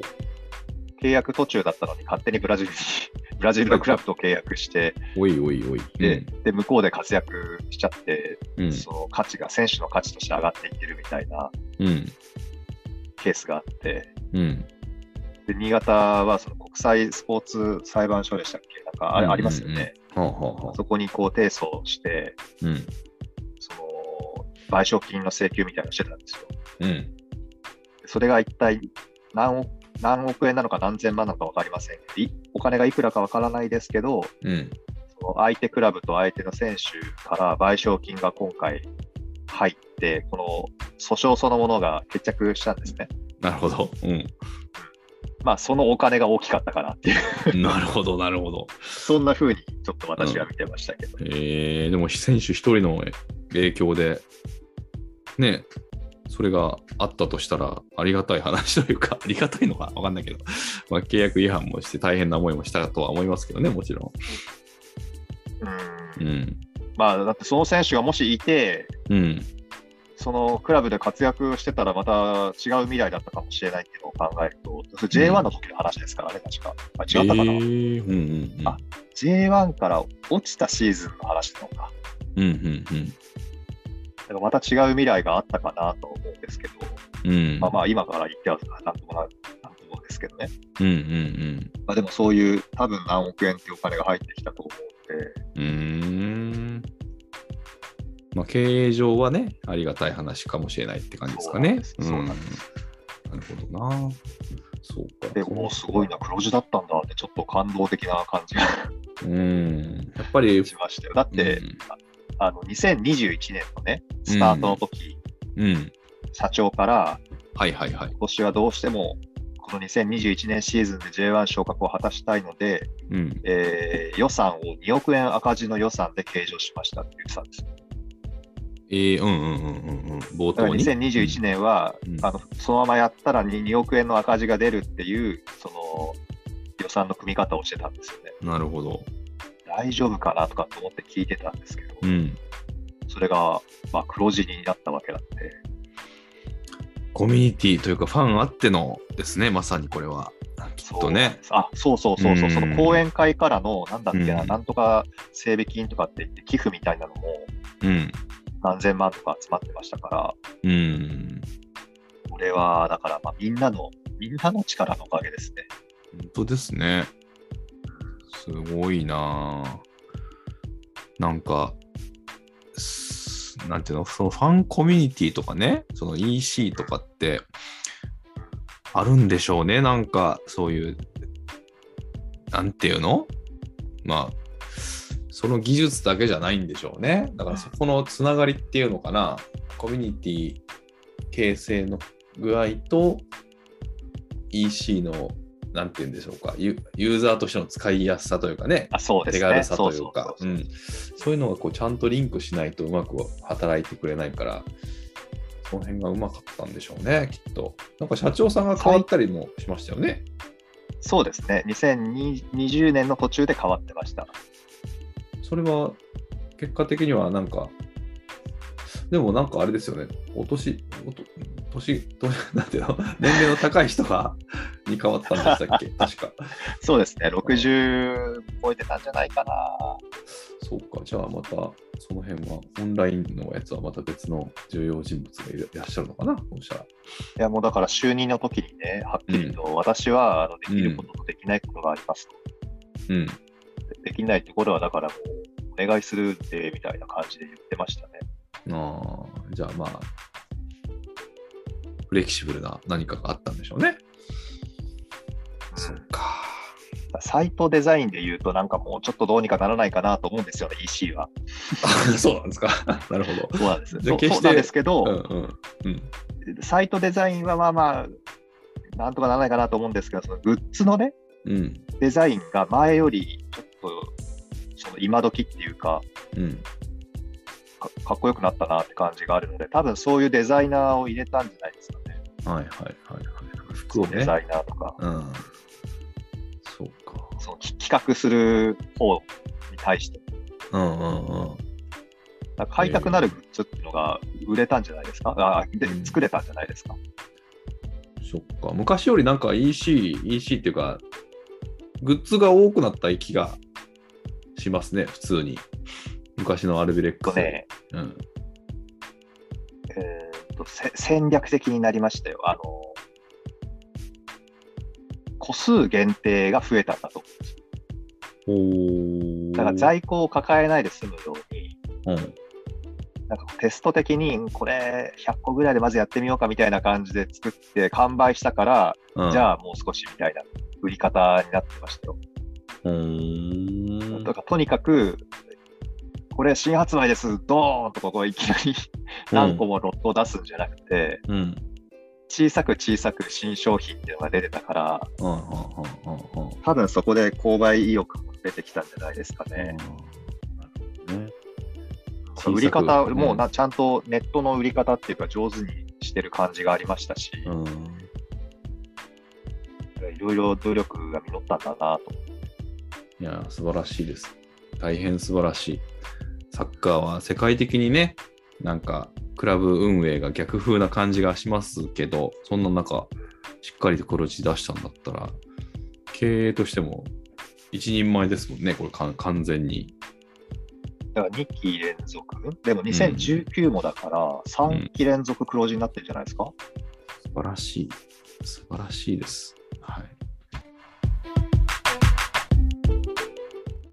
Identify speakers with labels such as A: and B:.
A: ほう。
B: 契約途中だったのに勝手にブラジルに、ブラジルのクラブと契約して、
A: おいおいおい。
B: で、で向こうで活躍しちゃって、
A: うん。
B: その価値が、選手の価値として上がっていってるみたいな
A: うん。
B: ケースがあって、
A: うん。
B: で新潟はその国際スポーツ裁判所でしたっけ？なんかあ,、
A: うんうんうん
B: ありますよね。そこにこう提訴して、
A: うん。
B: その賠償金の請求みたいなのをしてたんですよ。
A: うん。
B: それが一体何億何億円なのか何千万なのか分かりませんお金がいくらか分からないですけど、
A: うん。
B: その相手クラブと相手の選手から賠償金が今回入って、この訴訟そのものが決着したんですね。
A: なるほど。うん。
B: まあ、そのお金が大きかったかなっていう、
A: なるほど、なるほど。
B: そんな風にちょっと私は見てましたけど。
A: えー、でも選手一人の影響で、ね、それがあったとしたら、ありがたい話というか、ありがたいのかわかんないけど、まあ、契約違反もして大変な思いもしたとは思いますけどね、もちろ
B: うん
A: ん。うん。
B: まあ、だってその選手がもしいて、
A: うん。
B: そのクラブで活躍してたらまた違う未来だったかもしれないっていうのを考えると、それ J1 の時の話ですからね、確か。あ違ったかな、
A: えー、うんうんうん。
B: あ J1 から落ちたシーズンの話なのか。
A: うんうん
B: だからまた違う未来があったかなとですけど、
A: うん。うん。
B: まあまあ今から言ってはなんともな、なんともですけどね。
A: うんうん
B: まあでもそういう多分何億円っていうお金が入ってきたと思うんで、
A: うん。まあ、経営上はね、ありがたい話かもしれないって感じですかね。
B: そうなんです
A: うんなるほどな。そうか。
B: で、おーすごいな、黒字だったんだってちょっと感動的な感じが
A: うん。やっぱり、
B: しましたよ。だって、あの2021年のね、スタートの時、
A: うん、うん。
B: 社長から、
A: はいはいはい。
B: 今年はどうしても、この2021年シーズンで J1 昇格を果たしたいので、
A: うん。
B: えー予算を2億円赤字の予算で計上しましたって言ってたんですよ。
A: えー、うんうんうんうんうん。冒
B: だから
A: 頭に。
B: 2021年は、
A: うん
B: あのそのままやったら 2, 2億円の赤字が出るっていうその予算の組み方をしてたんですよね。
A: なるほど。
B: 大丈夫かなとかと思って聞いてたんですけど、
A: うん。
B: それが、まあ、黒字になったわけなんで、
A: コミュニティというか、ファンあってのですね、まさにこれは。きっとね。
B: あそうそうそうそう、
A: うん
B: その講演会からの、なんだっけな、
A: うん
B: なんとか整備金とかって言って、寄付みたいなのも
A: うん。
B: 何千万とか集まってましたから、
A: うん。
B: これはだから、まあ、みんなの、みんなの力のおかげですね。
A: 本当ですね。すごいなぁなんか、すなんていうの、そのファンコミュニティとかね、その EC とかって、あるんでしょうね。なんか、そういう、なんていうの？まあ、その技術だけじゃないんでしょうね。だからそこのつながりっていうのかな、コミュニティ形成の具合と EC の、なんていうんでしょうか、ユユーザーとしての使いやすさというかね、
B: あ、そうですね。
A: 手軽さというか、
B: そう
A: いうのがこうちゃんとリンクしないとうまく働いてくれないから、その辺がうまかったんでしょうね、きっと。なんか社長さんが変わったりもしましたよね。
B: そうですね。2020年の途中で変わってました。
A: それは結果的にはなんか、でもなんかあれですよね、お年、おと年、年 なんていうの、年齢の高い人がに変わったんでしたっけ、確か。
B: そうですね。60超えてたんじゃないかな。
A: そうか、じゃあまたその辺は、オンラインのやつはまた別の重要人物がいらっしゃるのかな、そうしたら。
B: いや、もうだから就任の時にね、はっきりと、私はあのできることとできないことがありますと。
A: うん。
B: でできないところは、だからもう、お願いするんで、みたいな感じで言ってましたね。
A: ああ、じゃあまあ、フレキシブルな何かがあったんでしょうね。そっか。
B: サイトデザインで言うと、なんかもうちょっとどうにかならないかなと思うんですよね、EC は。
A: そうなんですか。なるほど。
B: そうなんです。そうそうなんですけど、
A: うんうんうん。
B: サイトデザインはまあまあ、なんとかならないかなと思うんですけど、そのグッズのね、
A: うん。
B: デザインが前よりちょっと、その今時っていうか
A: うん。
B: か、かっこよくなったなって感じがあるので、多分そういうデザイナーを入れたんじゃないですかね。
A: はいはいはいはい。服をね。
B: デザイナーとか、
A: うん。そうか。
B: そのき企画する方に対して、
A: うんうんうん。
B: 買いたくなるグッズっていうのが売れたんじゃないですか、あで
A: うん
B: 作れたんじゃないですか？
A: そっか。昔よりなんか EC、EC っていうか、グッズが多くなった気がしますね、普通に。昔のアルビレックス。
B: とね、
A: うん。
B: えーとせ戦略的になりましたよ。あの個数限定が増えたんだと。
A: おー
B: だから在庫を抱えないで済むように、
A: うん。
B: なんかテスト的にこれ100個ぐらいでまずやってみようかみたいな感じで作って完売したから、
A: うん、
B: じゃあもう少しみたいな売り方になってましたよ。
A: うーん。
B: だからとにかく、これ新発売です、ドーンとここいきなり何個もロットを出すんじゃなくて、
A: うん。
B: 小さく小さく新商品っていうのが出てたから、
A: うん。うん。うん。うん。うん。
B: 多分そこで購買意欲も出てきたんじゃないですかね。
A: ね
B: 売り方、
A: うん
B: もうなちゃんとネットの売り方っていうか上手にしてる感じがありましたし、
A: うん。
B: いろいろ努力が実ったんだなと。
A: いや、素晴らしいです。大変素晴らしい。サッカーは世界的にね、なんか、クラブ運営が逆風な感じがしますけど、そんな中、しっかりと黒字出したんだったら、経営としても一人前ですもんね、これか完全に。
B: だから2期連続？でも2019もだから3期連続黒字になってるんじゃないですか、
A: 素晴らしい。素晴らしいです。はい。